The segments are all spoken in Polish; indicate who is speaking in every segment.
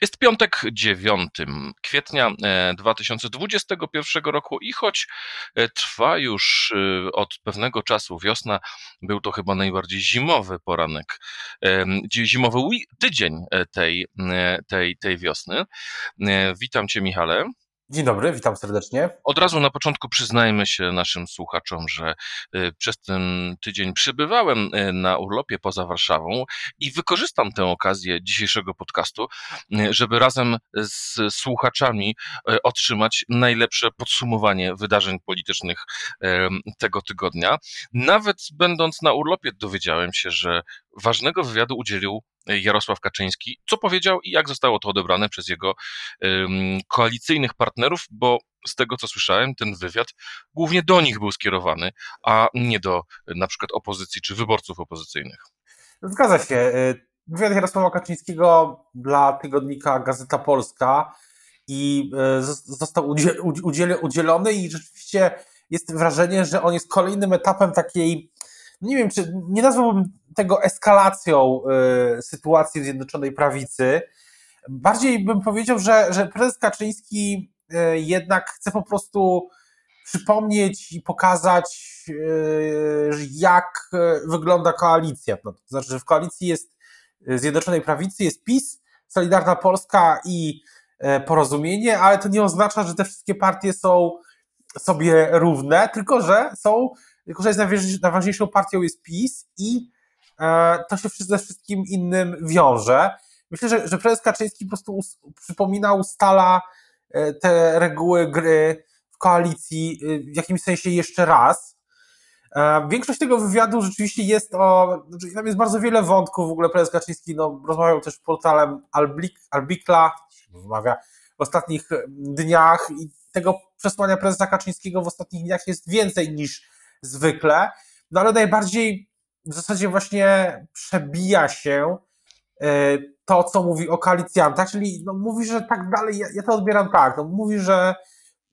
Speaker 1: Jest piątek 9 kwietnia 2021 e, roku i choć e, trwa już e, od pewnego czasu wiosna, był to chyba najbardziej zimowy poranek, zimowy tydzień tej, tej, tej wiosny. Witam Cię Michale.
Speaker 2: Dzień dobry, witam serdecznie.
Speaker 1: Od razu na początku przyznajmy się naszym słuchaczom, że y, przez ten tydzień przybywałem y, na urlopie poza Warszawą i wykorzystam tę okazję dzisiejszego podcastu, y, żeby razem z słuchaczami otrzymać najlepsze podsumowanie wydarzeń politycznych tego tygodnia. Nawet będąc na urlopie, dowiedziałem się, że ważnego wywiadu udzielił Jarosław Kaczyński. Co powiedział i jak zostało to odebrane przez jego koalicyjnych partnerów, bo z tego co słyszałem, ten wywiad głównie do nich był skierowany, a nie do na przykład opozycji czy wyborców opozycyjnych.
Speaker 2: Zgadza się. Y, wywiad Jarosława Kaczyńskiego dla tygodnika Gazeta Polska i został udzielony i rzeczywiście jest wrażenie, że on jest kolejnym etapem takiej nie wiem, czy nie nazwałbym tego eskalacją y, sytuacji w Zjednoczonej Prawicy. Bardziej bym powiedział, że, że prezes Kaczyński y, jednak chce po prostu przypomnieć i pokazać, y, jak wygląda koalicja. No, to znaczy, że w koalicji jest Zjednoczonej Prawicy, jest PiS, Solidarna Polska i Porozumienie, ale to nie oznacza, że te wszystkie partie są sobie równe, tylko że są tylko że jest najważniejszą partią jest PiS i e, to się ze wszystkim innym wiąże. Myślę, że, że prezes Kaczyński po prostu us, przypomina, ustala e, te reguły gry w koalicji e, w jakimś sensie jeszcze raz. Większość tego wywiadu rzeczywiście jest o. Znaczy tam jest bardzo wiele wątków. W ogóle prezes Kaczyński no, rozmawiał też portalem Albikla, rozmawia w ostatnich dniach i tego przesłania prezesa Kaczyńskiego w ostatnich dniach jest więcej niż zwykle, no ale najbardziej w zasadzie właśnie przebija się e, to, co mówi o koalicjantach, czyli no, mówi, że tak dalej, ja, ja to odbieram tak, no, mówi, że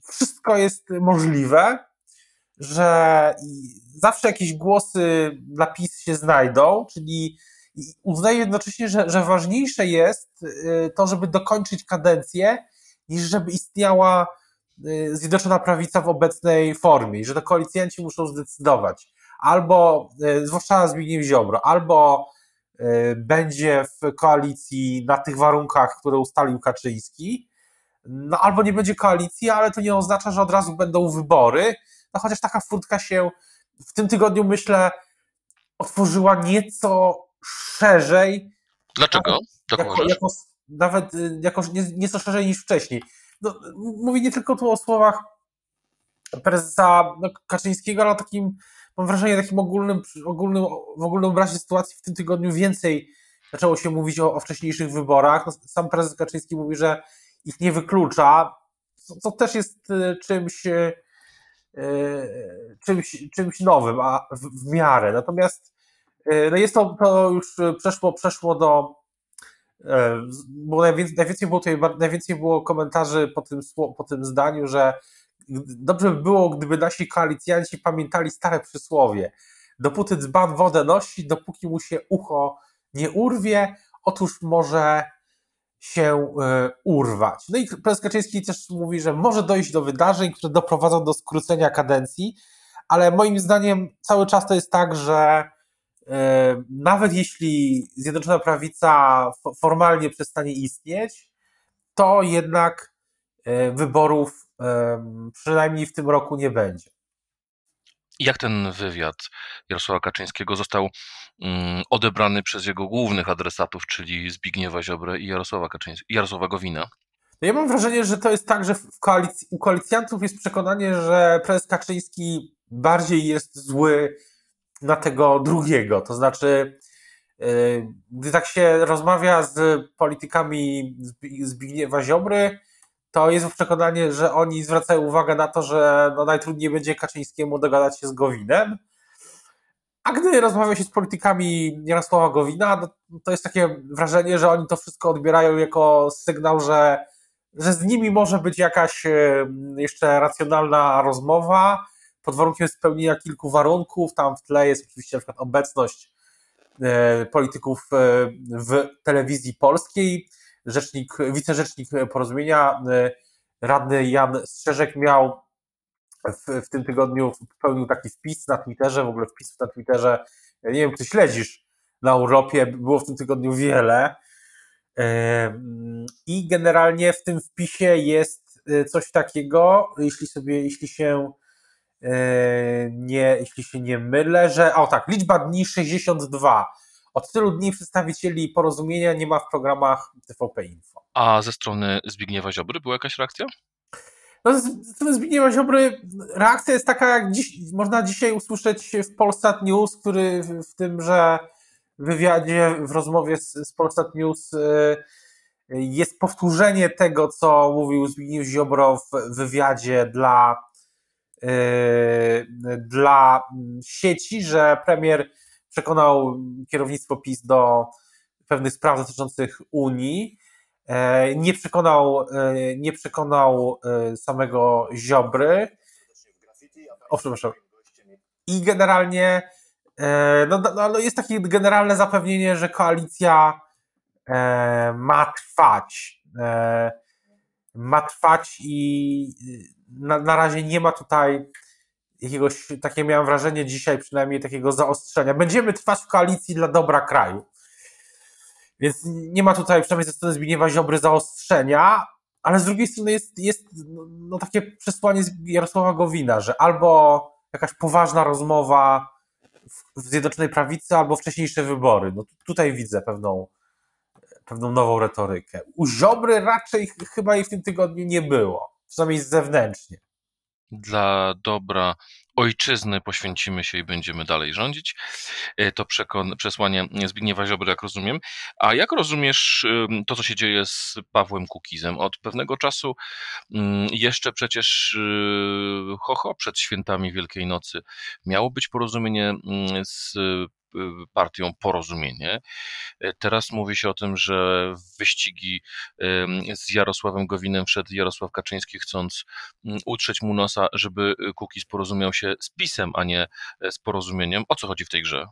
Speaker 2: wszystko jest możliwe, że zawsze jakieś głosy dla PiS się znajdą, czyli uznaje jednocześnie, że, że ważniejsze jest e, to, żeby dokończyć kadencję, niż żeby istniała Y, Zjednoczona Prawica w obecnej formie że to koalicjanci muszą zdecydować. Albo, y, zwłaszcza Zbigniew Ziobro, albo y, będzie w koalicji na tych warunkach, które ustalił Kaczyński, no albo nie będzie koalicji, ale to nie oznacza, że od razu będą wybory, no chociaż taka furtka się w tym tygodniu, myślę, otworzyła nieco szerzej.
Speaker 1: Dlaczego?
Speaker 2: Jako, jako, nawet jako, nieco szerzej niż wcześniej no, nie tylko tu o słowach prezesa no, Kaczyńskiego, ale o takim, mam wrażenie, takim ogólnym, ogólnym, w ogólnym obrazie sytuacji w tym tygodniu więcej zaczęło się mówić o, o wcześniejszych wyborach. No, sam prezes Kaczyński mówi, że ich nie wyklucza, co, co też jest e, czymś, e, czymś, czymś nowym, a w, w miarę. Natomiast e, no jest to, to już przeszło, przeszło do bo najwięcej, najwięcej, było tutaj, najwięcej było komentarzy po tym, po tym zdaniu, że dobrze by było, gdyby nasi koalicjanci pamiętali stare przysłowie. Dopóty dzban wodę nosi, dopóki mu się ucho nie urwie, otóż może się e, urwać. No i prezes Kaczyński też mówi, że może dojść do wydarzeń, które doprowadzą do skrócenia kadencji, ale moim zdaniem cały czas to jest tak, że E, nawet jeśli Zjednoczona Prawica formalnie przestanie istnieć, to jednak e, wyborów e, przynajmniej w tym roku nie będzie.
Speaker 1: Jak ten wywiad Jarosława Kaczyńskiego został mm, odebrany przez jego głównych adresatów, czyli Zbigniewa Ziobrę i Jarosława, Kaczyńskiego, Jarosława Gowina?
Speaker 2: Ja mam wrażenie, że to jest tak, że w koalicji, u koalicjantów jest przekonanie, że prezes Kaczyński bardziej jest zły na tego drugiego. To znaczy, y, gdy tak się rozmawia z politykami Zbigniewa Ziobry, to jest przekonanie, że oni zwracają uwagę na to, że no najtrudniej będzie Kaczyńskiemu dogadać się z Gowinem. A gdy rozmawia się z politykami Jarosława Gowina, to jest takie wrażenie, że oni to wszystko odbierają jako sygnał, że że z nimi może być jakaś e, jeszcze racjonalna rozmowa, pod warunkiem spełnienia kilku warunków. Tam w tle jest oczywiście na przykład obecność e, polityków w telewizji polskiej. Rzecznik, wicerzecznik porozumienia, radny Jan Strzeżek miał w, w tym tygodniu pełnił taki wpis na Twitterze, w ogóle wpisów na Twitterze, nie wiem, czy śledzisz na Europie, było w tym tygodniu wiele. I generalnie w tym wpisie jest e, coś takiego, jeśli sobie, jeśli się e, nie, jeśli się nie mylę, że, o tak, liczba dni 62. Od tylu dni przedstawicieli porozumienia nie ma w programach TVP Info.
Speaker 1: A ze strony Zbigniewa Ziobry była jakaś reakcja?
Speaker 2: No, ze strony Zbigniewa Ziobry reakcja jest taka, jak dziś, można dzisiaj usłyszeć w Polsat News, który w, w tymże wywiadzie, w rozmowie z, z Polsat News y, jest powtórzenie tego, co mówił Zbigniew Ziobro w wywiadzie dla, dla sieci, że premier przekonał kierownictwo PiS do pewnych spraw dotyczących Unii. E, nie przekonał, e, nie przekonał samego Ziobry. O, przepraszam. I generalnie no, no, no jest takie generalne zapewnienie, że koalicja ma trwać. Ma trwać i na, na razie nie ma tutaj jakiegoś, takie miałem wrażenie dzisiaj przynajmniej takiego zaostrzenia. Będziemy trwać w koalicji dla dobra kraju. Więc nie ma tutaj, przynajmniej ze strony Zbigniewa Ziobry, zaostrzenia, ale z drugiej strony jest, jest no, takie przesłanie Jarosława Gowina, że albo jakaś poważna rozmowa w, w Zjednoczonej Prawicy, albo wcześniejsze wybory. No tutaj widzę pewną, pewną nową retorykę. U Ziobry raczej chyba jej w tym tygodniu nie było, przynajmniej zewnętrznie
Speaker 1: dla dobra ojczyzny poświęcimy się i będziemy dalej rządzić. E, to przesłanie Zbigniewa Ziobry, jak rozumiem. A jak rozumiesz to, co się dzieje z Pawłem Kukizem? Od pewnego czasu mm, jeszcze przecież y, ho, ho przed świętami Wielkiej Nocy miało być porozumienie mm, z partią Porozumienie. E, teraz mówi się o tym, że w wyścigi z Jarosławem Gowinem wszedł Jarosław Kaczyński, chcąc mm, utrzeć mu nosa, żeby Kukiz porozumiał się z PiSem, a nie e, z Porozumieniem. O co chodzi w tej grze?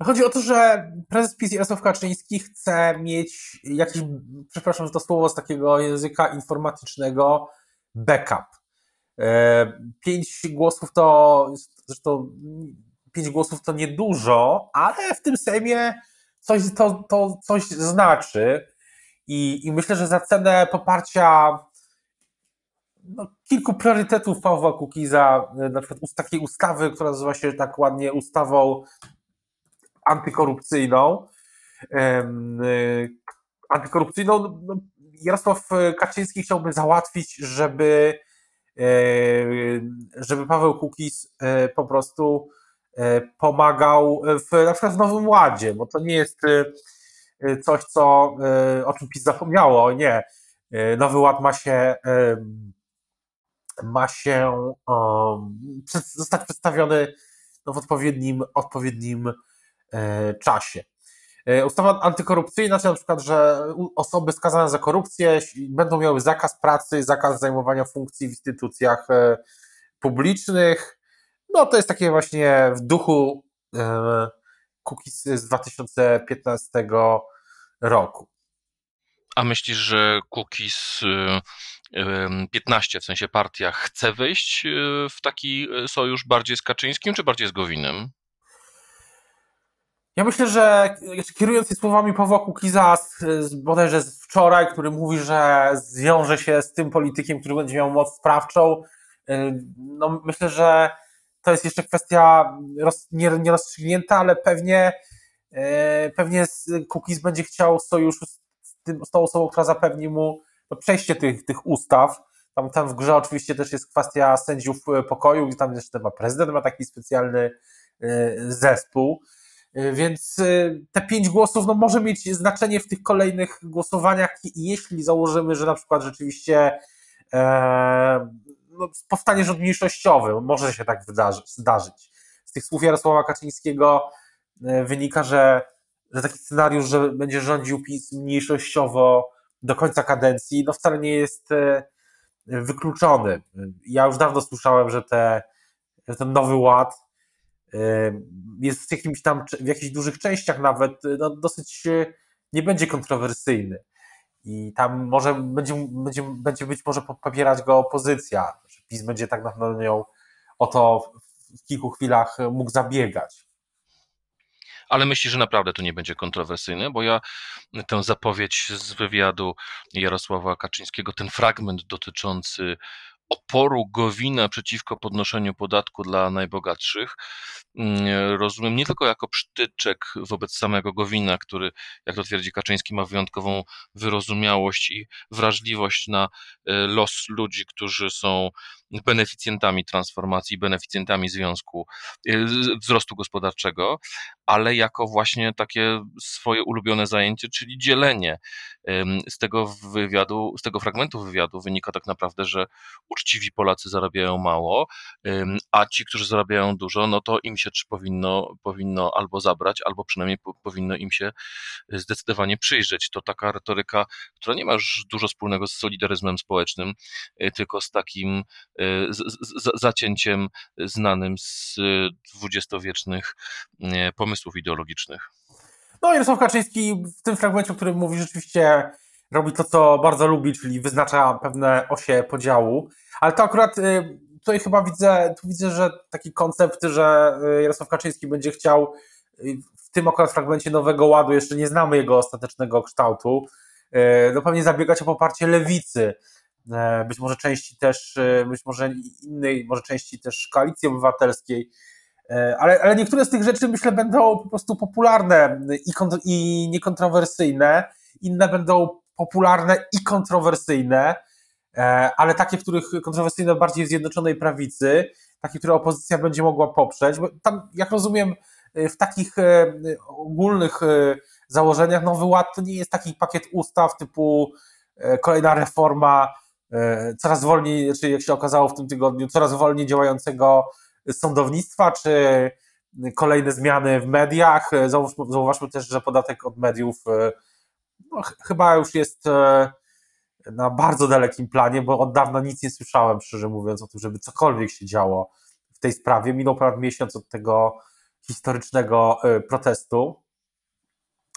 Speaker 2: No chodzi o to, że prezes PiS Jarosław Kaczyński chce mieć jakiś, przepraszam za to słowo z takiego języka informatycznego, backup. E, pięć głosów to zresztą pięć głosów to niedużo, ale w tym Sejmie coś, to, to coś znaczy. I, I myślę, że za cenę poparcia no, kilku priorytetów Pawła Kukiza, na przykład takiej ustawy, która nazywa się tak ładnie ustawą antykorupcyjną, yy, antykorupcyjną, no, no, Jarosław Kaczyński chciałby załatwić, żeby, yy, żeby Paweł Kukiz po prostu E, pomagał w, na przykład w Nowym Ładzie, bo to nie jest e, e, coś, co, o czym PiS zapomniało, nie. Nowy Ład ma się ma się zostać przedstawiony no, w odpowiednim, odpowiednim czasie. Ustawa antykorupcyjna, czyli na przykład, że osoby skazane za korupcję będą miały zakaz pracy, zakaz zajmowania funkcji w instytucjach publicznych, no to jest takie właśnie w duchu e, cookies z 2015 roku.
Speaker 1: A myślisz, że cookies 15, w sensie partia, chce wejść e, w taki sojusz bardziej z Kaczyńskim, czy bardziej z Gowinem?
Speaker 2: Ja myślę, że kierując się słowami Pawła Kukiza bodajże z wczoraj, który mówi, że zwiąże się z tym politykiem, który będzie miał moc sprawczą, e, no myślę, że to jest jeszcze kwestia roz, nie, nierozstrzygnięta, ale pewnie, e, pewnie Kukiz będzie chciał sojuszu z, tym, z tą osobą, która zapewni mu no, przejście tych, tych ustaw. Tam, tam w grze oczywiście też jest kwestia sędziów pokoju, gdzie tam jeszcze ma prezydent, ma taki specjalny e, zespół. E, więc te pięć głosów no, może mieć znaczenie w tych kolejnych głosowaniach, jeśli założymy, że na przykład rzeczywiście no, powstanie rząd mniejszościowy, może się tak wydarzy, zdarzyć. Z tych słów Jarosława Kaczyńskiego e, wynika, że, że taki scenariusz, że będzie rządził PiS mniejszościowo do końca kadencji, no wcale nie jest wykluczony. Ja już dawno słyszałem, że, te, że ten nowy ład jest w jakimś tam, w jakichś dużych częściach nawet no, dosyć nie będzie kontrowersyjny. I tam może będzie, będzie, będzie być może popierać go opozycja. PiS będzie tak naprawdę nią o to w kilku chwilach mógł zabiegać.
Speaker 1: Ale myślę, że naprawdę to nie będzie kontrowersyjne, bo ja tę zapowiedź z wywiadu Jarosława Kaczyńskiego, ten fragment dotyczący oporu Gowina przeciwko podnoszeniu podatku dla najbogatszych mm, rozumiem nie tylko jako przytyczek wobec samego Gowina, który, jak to twierdzi Kaczyński, ma wyjątkową wyrozumiałość i wrażliwość na e, los ludzi, którzy są beneficjentami transformacji, beneficjentami związku, e, wzrostu gospodarczego, ale jako właśnie takie swoje ulubione zajęcie, czyli dzielenie. Z tego wywiadu, z tego fragmentu wywiadu wynika tak naprawdę, że uczciwi Polacy zarabiają mało, a ci, którzy zarabiają dużo, no to im się powinno, powinno albo zabrać, albo przynajmniej powinno im się zdecydowanie przyjrzeć. To taka retoryka, która nie ma już dużo wspólnego z solidaryzmem społecznym, y, tylko z takim y, z, z, zacięciem znanym z dwudziestowiecznych y, pomysłów ideologicznych.
Speaker 2: No, Jarosław Kaczyński w tym fragmencie, o którym mówi, rzeczywiście robi to, co bardzo lubi, czyli wyznacza pewne osie podziału. Ale to akurat tutaj chyba widzę, tu widzę, że taki koncept, że Jarosław Kaczyński będzie chciał w tym akurat fragmencie Nowego Ładu, jeszcze nie znamy jego ostatecznego kształtu, no pewnie zabiegać o poparcie lewicy, być może części też, być może innej, może części też koalicji obywatelskiej, ale, ale niektóre z tych rzeczy myślę będą po prostu popularne i, i niekontrowersyjne, inne będą popularne i kontrowersyjne, e, ale takie, których kontrowersyjne bardziej w Zjednoczonej Prawicy, takie, które opozycja będzie mogła poprzeć, bo tam, jak rozumiem, e, w takich e, ogólnych założeniach Nowy Ład to nie jest taki pakiet ustaw typu kolejna reforma coraz wolniej, czy jak się okazało w tym tygodniu, coraz wolniej działającego sądownictwa, czy kolejne zmiany w mediach. Zauważmy też, że podatek od mediów no, chyba już jest e, na bardzo dalekim planie, bo od dawna nic nie słyszałem, szczerze mówiąc, o tym, żeby cokolwiek się działo w tej sprawie. Minął ponad miesiąc od tego historycznego e, protestu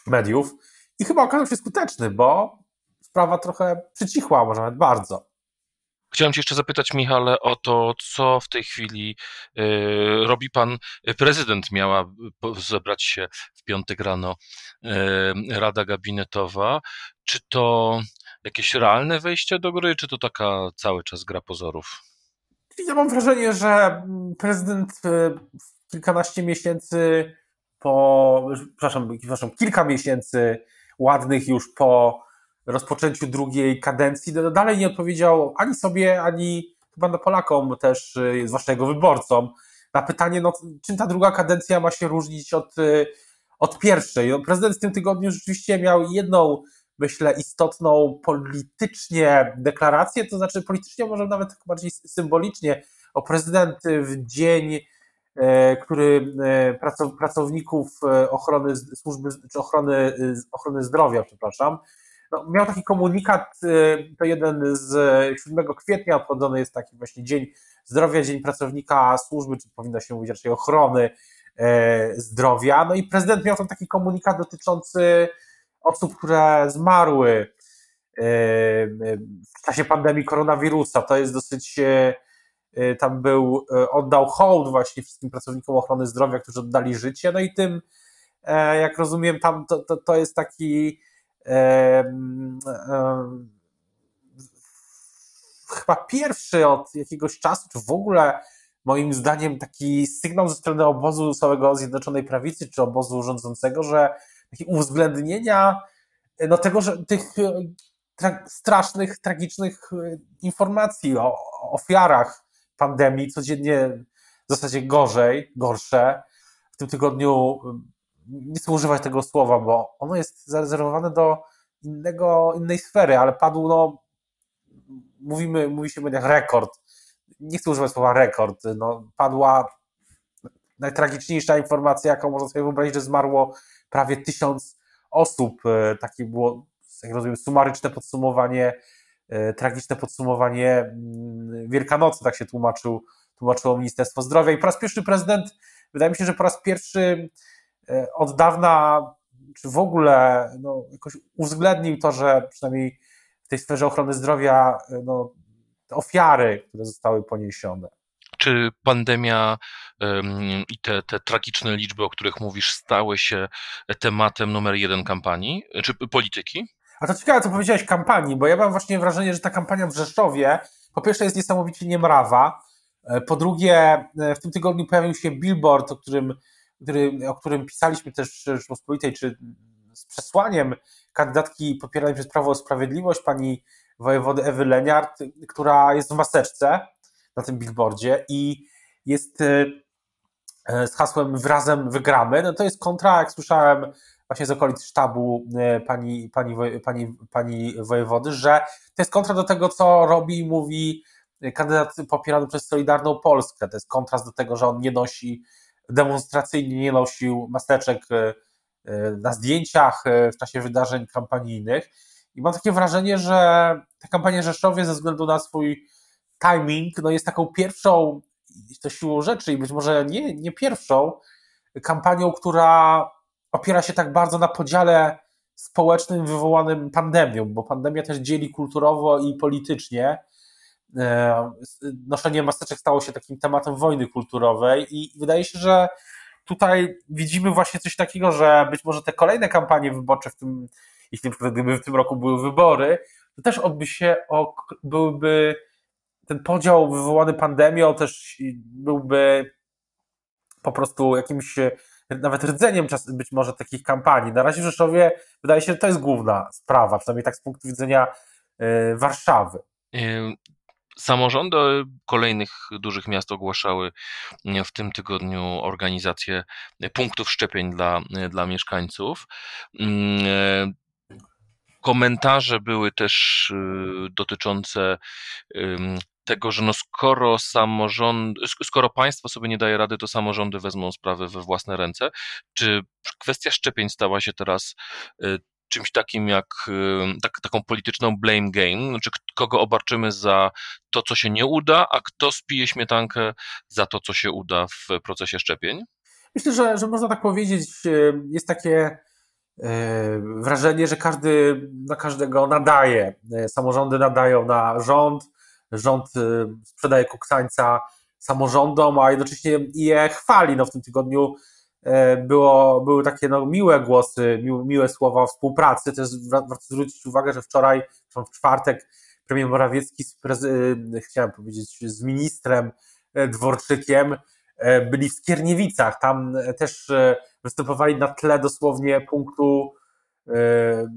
Speaker 2: mediów i chyba okazał się skuteczny, bo sprawa trochę przycichła, może nawet bardzo.
Speaker 1: Chciałem Cię jeszcze zapytać, Michale, o to, co w tej chwili y, robi Pan Prezydent. Miała zebrać się w piątek rano y, Rada Gabinetowa. Czy to jakieś realne wejście do gry, czy to taka cały czas gra pozorów?
Speaker 2: Ja mam wrażenie, że prezydent y, kilkanaście miesięcy po, przepraszam, przepraszam kilka miesięcy ładnych już po rozpoczęciu drugiej kadencji, no, dalej nie odpowiedział ani sobie, ani chyba na Polakom też, y, zwłaszcza jego wyborcom, na pytanie, no, czym ta druga kadencja ma się różnić od, y, od pierwszej. No, prezydent w tym tygodniu rzeczywiście miał jedną, myślę, istotną politycznie deklarację, to znaczy politycznie, może nawet bardziej symbolicznie, o prezydent w dzień, y, który pracowników ochrony służby, czy ochrony, ochrony zdrowia, przepraszam, no, miał taki komunikat, y, to jeden z 7 kwietnia obchodzony jest taki właśnie Dzień Zdrowia, Dzień Pracownika Służby, czy powinno się mówić raczej ochrony e, zdrowia. No i prezydent miał tam taki komunikat dotyczący osób, które zmarły e, w czasie pandemii koronawirusa. To jest dosyć, e, tam był, oddał hołd właśnie wszystkim pracownikom ochrony zdrowia, którzy oddali życie. No i tym, jak rozumiem, tam to, to, to jest taki chyba pierwszy od jakiegoś czasu, czy w ogóle moim zdaniem taki sygnał ze strony obozu całego Zjednoczonej Prawicy, czy obozu rządzącego, że takie uwzględnienia no tego, że tych tra strasznych, tragicznych e, informacji o, o ofiarach pandemii codziennie w zasadzie gorzej, gorsze. W tym tygodniu nie chcę używać tego słowa, bo ono jest zarezerwowane do innego, innej sfery, ale padł, no, mówimy, mówi się w mediach rekord. Nie chcę używać słowa rekord. No, padła najtragiczniejsza informacja, jaką można sobie wyobrazić, że zmarło prawie tysiąc osób. E, takie było jak rozumiem, sumaryczne podsumowanie, tragiczne podsumowanie mm, Wielkanocy, tak się tłumaczył, tłumaczyło Ministerstwo Zdrowia. I po raz pierwszy prezydent, wydaje mi się, że po raz pierwszy od dawna, czy w ogóle no, jakoś uwzględnił to, że przynajmniej w tej sferze ochrony zdrowia no, ofiary, które zostały poniesione.
Speaker 1: Czy pandemia i te, te tragiczne liczby, o których mówisz, stały się tematem numer jeden kampanii, czy polityki?
Speaker 2: A to ciekawe, co powiedziałeś kampanii, bo ja mam właśnie wrażenie, że ta kampania w Rzeszowie po pierwsze jest niesamowicie niemrawa, e, po drugie e, w tym tygodniu pojawił się billboard, o którym, który, o którym pisaliśmy też w Rzeczpospolitej, czy z przesłaniem kandydatki popieranej przez Prawo o Sprawiedliwość, pani wojewody Ewy Leniart, która jest w maseczce na tym billboardzie i jest e, e, z hasłem wrazem wygramy. No to jest kontra, jak słyszałem właśnie z okolic sztabu e, pani, pani, pani, pani wojewody, że to jest kontra do tego, co robi i mówi kandydat popierany przez Solidarną Polskę. To jest kontrast do tego, że on nie nosi demonstracyjnie nie nosił maseczek na zdjęciach w czasie wydarzeń kampanijnych. I mam takie wrażenie, że ta kampania Rzeszowie ze względu na swój timing no jest taką pierwszą, to siłą rzeczy i być może nie, nie pierwszą kampanią, która opiera się tak bardzo na podziale społecznym wywołanym pandemią, bo pandemia też dzieli kulturowo i politycznie. E, noszenie maseczek stało się takim tematem wojny kulturowej i wydaje się, że tutaj widzimy właśnie coś takiego, że być może te kolejne kampanie wyborcze w tym jeśli na gdyby w tym roku były wybory, to też odby się, byłby ten podział wywołany pandemią też byłby po prostu jakimś nawet rdzeniem czas, być może takich kampanii. Na razie w Rzeszowie wydaje się, że to jest główna sprawa, przynajmniej tak z punktu widzenia y, Warszawy.
Speaker 1: Samorządy kolejnych dużych miast ogłaszały w tym tygodniu organizację punktów szczepień dla, dla mieszkańców. Mm, komentarze były też y, dotyczące tego, że no skoro samorząd, skoro państwo sobie nie daje rady, to samorządy wezmą sprawy we własne ręce. Czy kwestia szczepień stała się teraz y, czymś takim jak tak, taką polityczną blame game, znaczy kogo obarczymy za to, co się nie uda, a kto spije śmietankę za to, co się uda w procesie szczepień?
Speaker 2: Myślę, że, że można tak powiedzieć, y, jest takie E, wrażenie, że każdy na każdego nadaje. E, samorządy nadają na rząd, rząd sprzedaje kuksańca samorządom, a jednocześnie je chwali. No w tym tygodniu było, były takie no, miłe głosy, miłe, miłe słowa współpracy. Też warto zwrócić uwagę, że wczoraj, w czwartek, premier Morawiecki z prezy- chciałem powiedzieć, z ministrem Dworczykiem byli w Skierniewicach. Tam też występowali na tle dosłownie punktu e,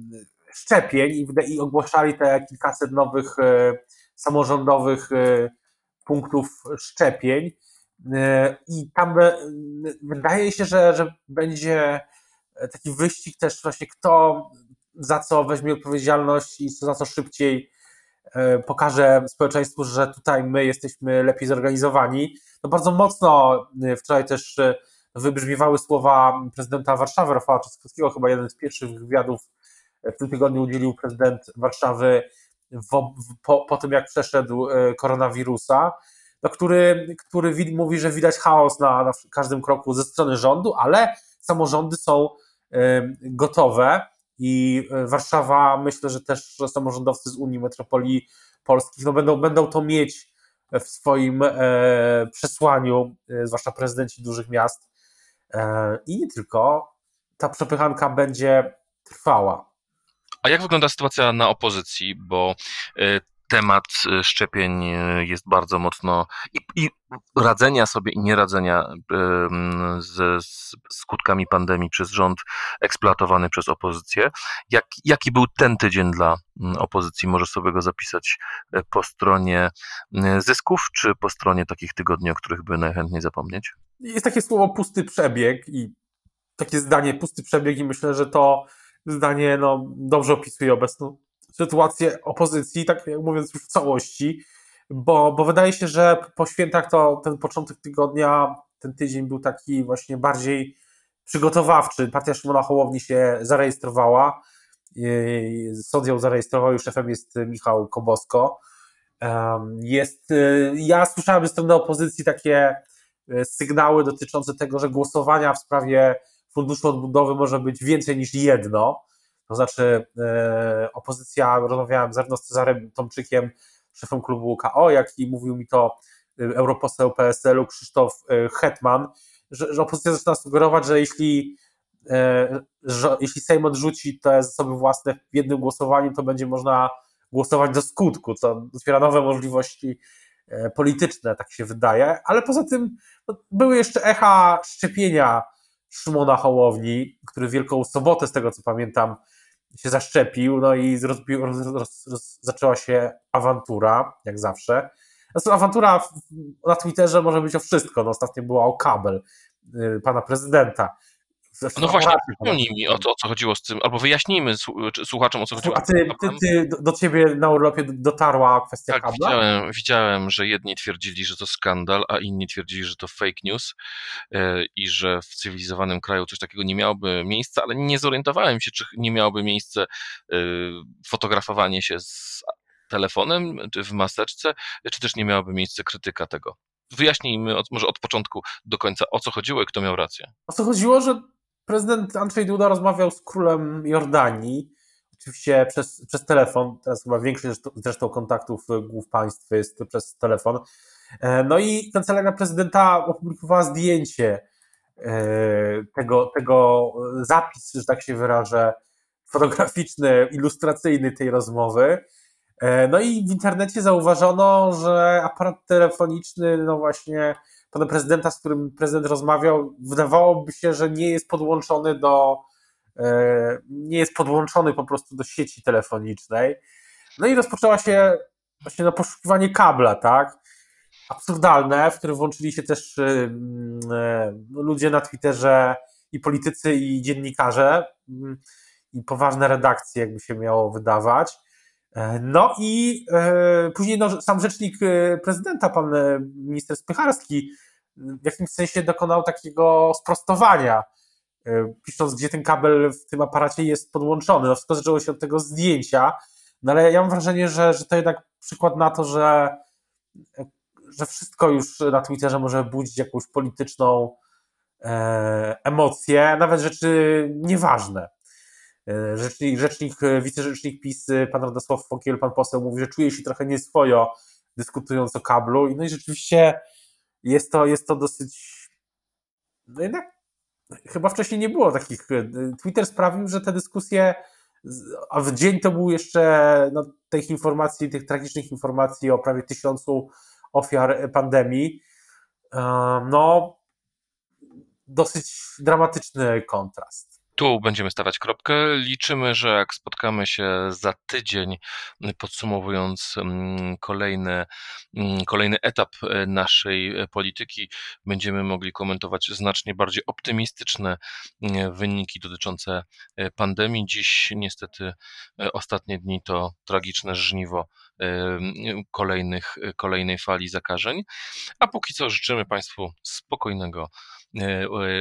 Speaker 2: szczepień i, ogłaszali te kilkaset nowych e, samorządowych e, punktów szczepień. I tam wydaje się, że, że będzie taki wyścig też właśnie kto za co weźmie odpowiedzialność i za co szybciej pokaże społeczeństwu, że tutaj my jesteśmy lepiej zorganizowani. No bardzo mocno wczoraj też wybrzmiewały słowa prezydenta Warszawy, Rafała Trzaskowskiego, chyba jeden z pierwszych wywiadów w tym tygodniu udzielił prezydent Warszawy po, po tym, jak przeszedł e, koronawirusa, no, który, który mówi, że widać chaos na, na każdym kroku ze strony rządu, ale samorządy są gotowe i e, Warszawa, myślę, że też samorządowcy z Unii Metropolii Polskich no, będą, będą to mieć w swoim e, przesłaniu, e, zwłaszcza prezydenci dużych miast, I nie tylko, ta przepychanka będzie trwała.
Speaker 1: A jak wygląda sytuacja na opozycji? Bo temat e, szczepień jest bardzo mocno i, i radzenia sobie i nieradzenia ze skutkami pandemii przez rząd eksploatowany przez opozycję. Jak, jaki był ten tydzień dla opozycji? Możesz sobie go zapisać po stronie zysków, czy po stronie takich tygodni, o których by najchętniej zapomnieć?
Speaker 2: Jest takie słowo pusty przebieg i takie zdanie pusty przebieg i myślę, że to zdanie no, dobrze opisuje obecną sytuację opozycji, tak mówiąc już w całości, bo, bo wydaje się, że po świętach to ten początek tygodnia, ten tydzień był taki właśnie bardziej przygotowawczy. Partia Szymona Hołowni się zarejestrowała Sąd ją zarejestrował i szefem jest Michał Kobosko. Jest, ja słyszałem ze strony opozycji takie sygnały dotyczące tego, że głosowania w sprawie Funduszu Odbudowy może być więcej niż jedno. To znaczy, opozycja, rozmawiałem zarówno z Cezarem Tomczykiem, szefem klubu KO, jak i mówił mi to europoseł PSL-u Krzysztof Hetman, że, że opozycja zaczyna sugerować, że jeśli, e, że, jeśli Sejm odrzuci te zasoby własne w jednym głosowaniu, to będzie można głosować do skutku, co otwiera nowe możliwości e, polityczne, tak się wydaje, ale poza tym no, były jeszcze echa szczepienia Szymona Hołowni, który Wielką Sobotę, z tego co pamiętam, się zaszczepił, no i rozbił, roz, roz, roz, zaczęła się awantura, jak zawsze. Zresztą awantura na Twitterze może być o wszystko. No, ostatnio była o kabel y, pana prezydenta.
Speaker 1: No właśnie, przypomnij mi o, to, o co chodziło z tym, albo wyjaśnijmy słuchaczom o co chodziło.
Speaker 2: A ty, ty, ty, do ciebie na urlopie dotarła kwestia
Speaker 1: tak,
Speaker 2: kabla?
Speaker 1: Widziałem, widziałem, że jedni twierdzili, że to skandal, a inni twierdzili, że to fake news yy, i że w cywilizowanym kraju coś takiego nie miałoby miejsca, ale nie zorientowałem się, czy nie miałoby miejsca yy, fotografowanie się z telefonem, czy w maseczce, czy też nie miałaby miejsca krytyka tego. Wyjaśnijmy od, może od początku do końca, o co chodziło i kto miał rację.
Speaker 2: O co chodziło, że prezydent Andrzej Duda rozmawiał z królem Jordanii, oczywiście przez, przez telefon, teraz chyba większość zresztą kontaktów głów państw jest przez telefon. E, no i kancelaria prezydenta opublikowała zdjęcie e, tego, tego zapis, że tak się wyrażę, fotograficzny, ilustracyjny tej rozmowy. E, no i w internecie zauważono, że aparat telefoniczny, no właśnie pana prezydenta, z którym prezydent rozmawiał, wydawałoby się, że nie jest podłączony do, e, nie jest podłączony po prostu do sieci telefonicznej. No i rozpoczęła się właśnie no, poszukiwanie kabla, tak? Absurdalne, w którym włączyli się też e, ludzie na Twitterze i politycy, i dziennikarze, i poważne redakcje, jakby się miało wydawać. E, no i e, później no, sam rzecznik e, prezydenta, pan minister Spycharski, w jakimś sensie dokonał takiego sprostowania, pisząc, gdzie ten kabel w tym aparacie jest podłączony. No, wszystko zaczęło się od tego zdjęcia, no ale ja mam wrażenie, że, że to jednak przykład na to, że, że wszystko już na Twitterze może budzić jakąś polityczną e, emocję, nawet rzeczy nieważne. E, rzecznik, rzecznik, e, wicerzecznik PiS, e, pan Radosław Fokiel, pan poseł mówi, że czuje się trochę nieswojo dyskutując o kablu. No i rzeczywiście jest to, jest to dosyć. No jednak chyba wcześniej nie było takich. Twitter sprawił, że te dyskusje, a w dzień to był jeszcze no, tych informacji, tych tragicznych informacji o prawie tysiącu ofiar pandemii. No, dosyć dramatyczny kontrast.
Speaker 1: Tu będziemy stawiać kropkę. Liczymy, że jak spotkamy się za tydzień, podsumowując mm, kolejny, mm, kolejny etap e, naszej e, polityki, będziemy mogli komentować znacznie bardziej optymistyczne mm, wyniki dotyczące e, pandemii. Dziś niestety ostatnie dni to tragiczne żniwo kolejnych, kolejnej fali zakażeń. A póki co życzymy Państwu spokojnego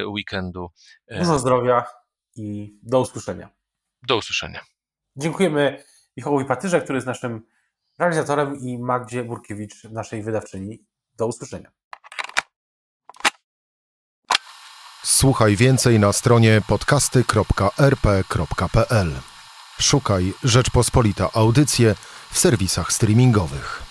Speaker 1: weekendu.
Speaker 2: Dużo zdrowia i do usłyszenia.
Speaker 1: Do usłyszenia.
Speaker 2: Dziękujemy Michałowi Patyrze, który jest naszym realizatorem i Magdzie Burkiewicz, naszej wydawczyni. Do usłyszenia.
Speaker 3: Słuchaj więcej na stronie podcasty.rp.pl. Szukaj Rzeczpospolita Audycje w serwisach streamingowych.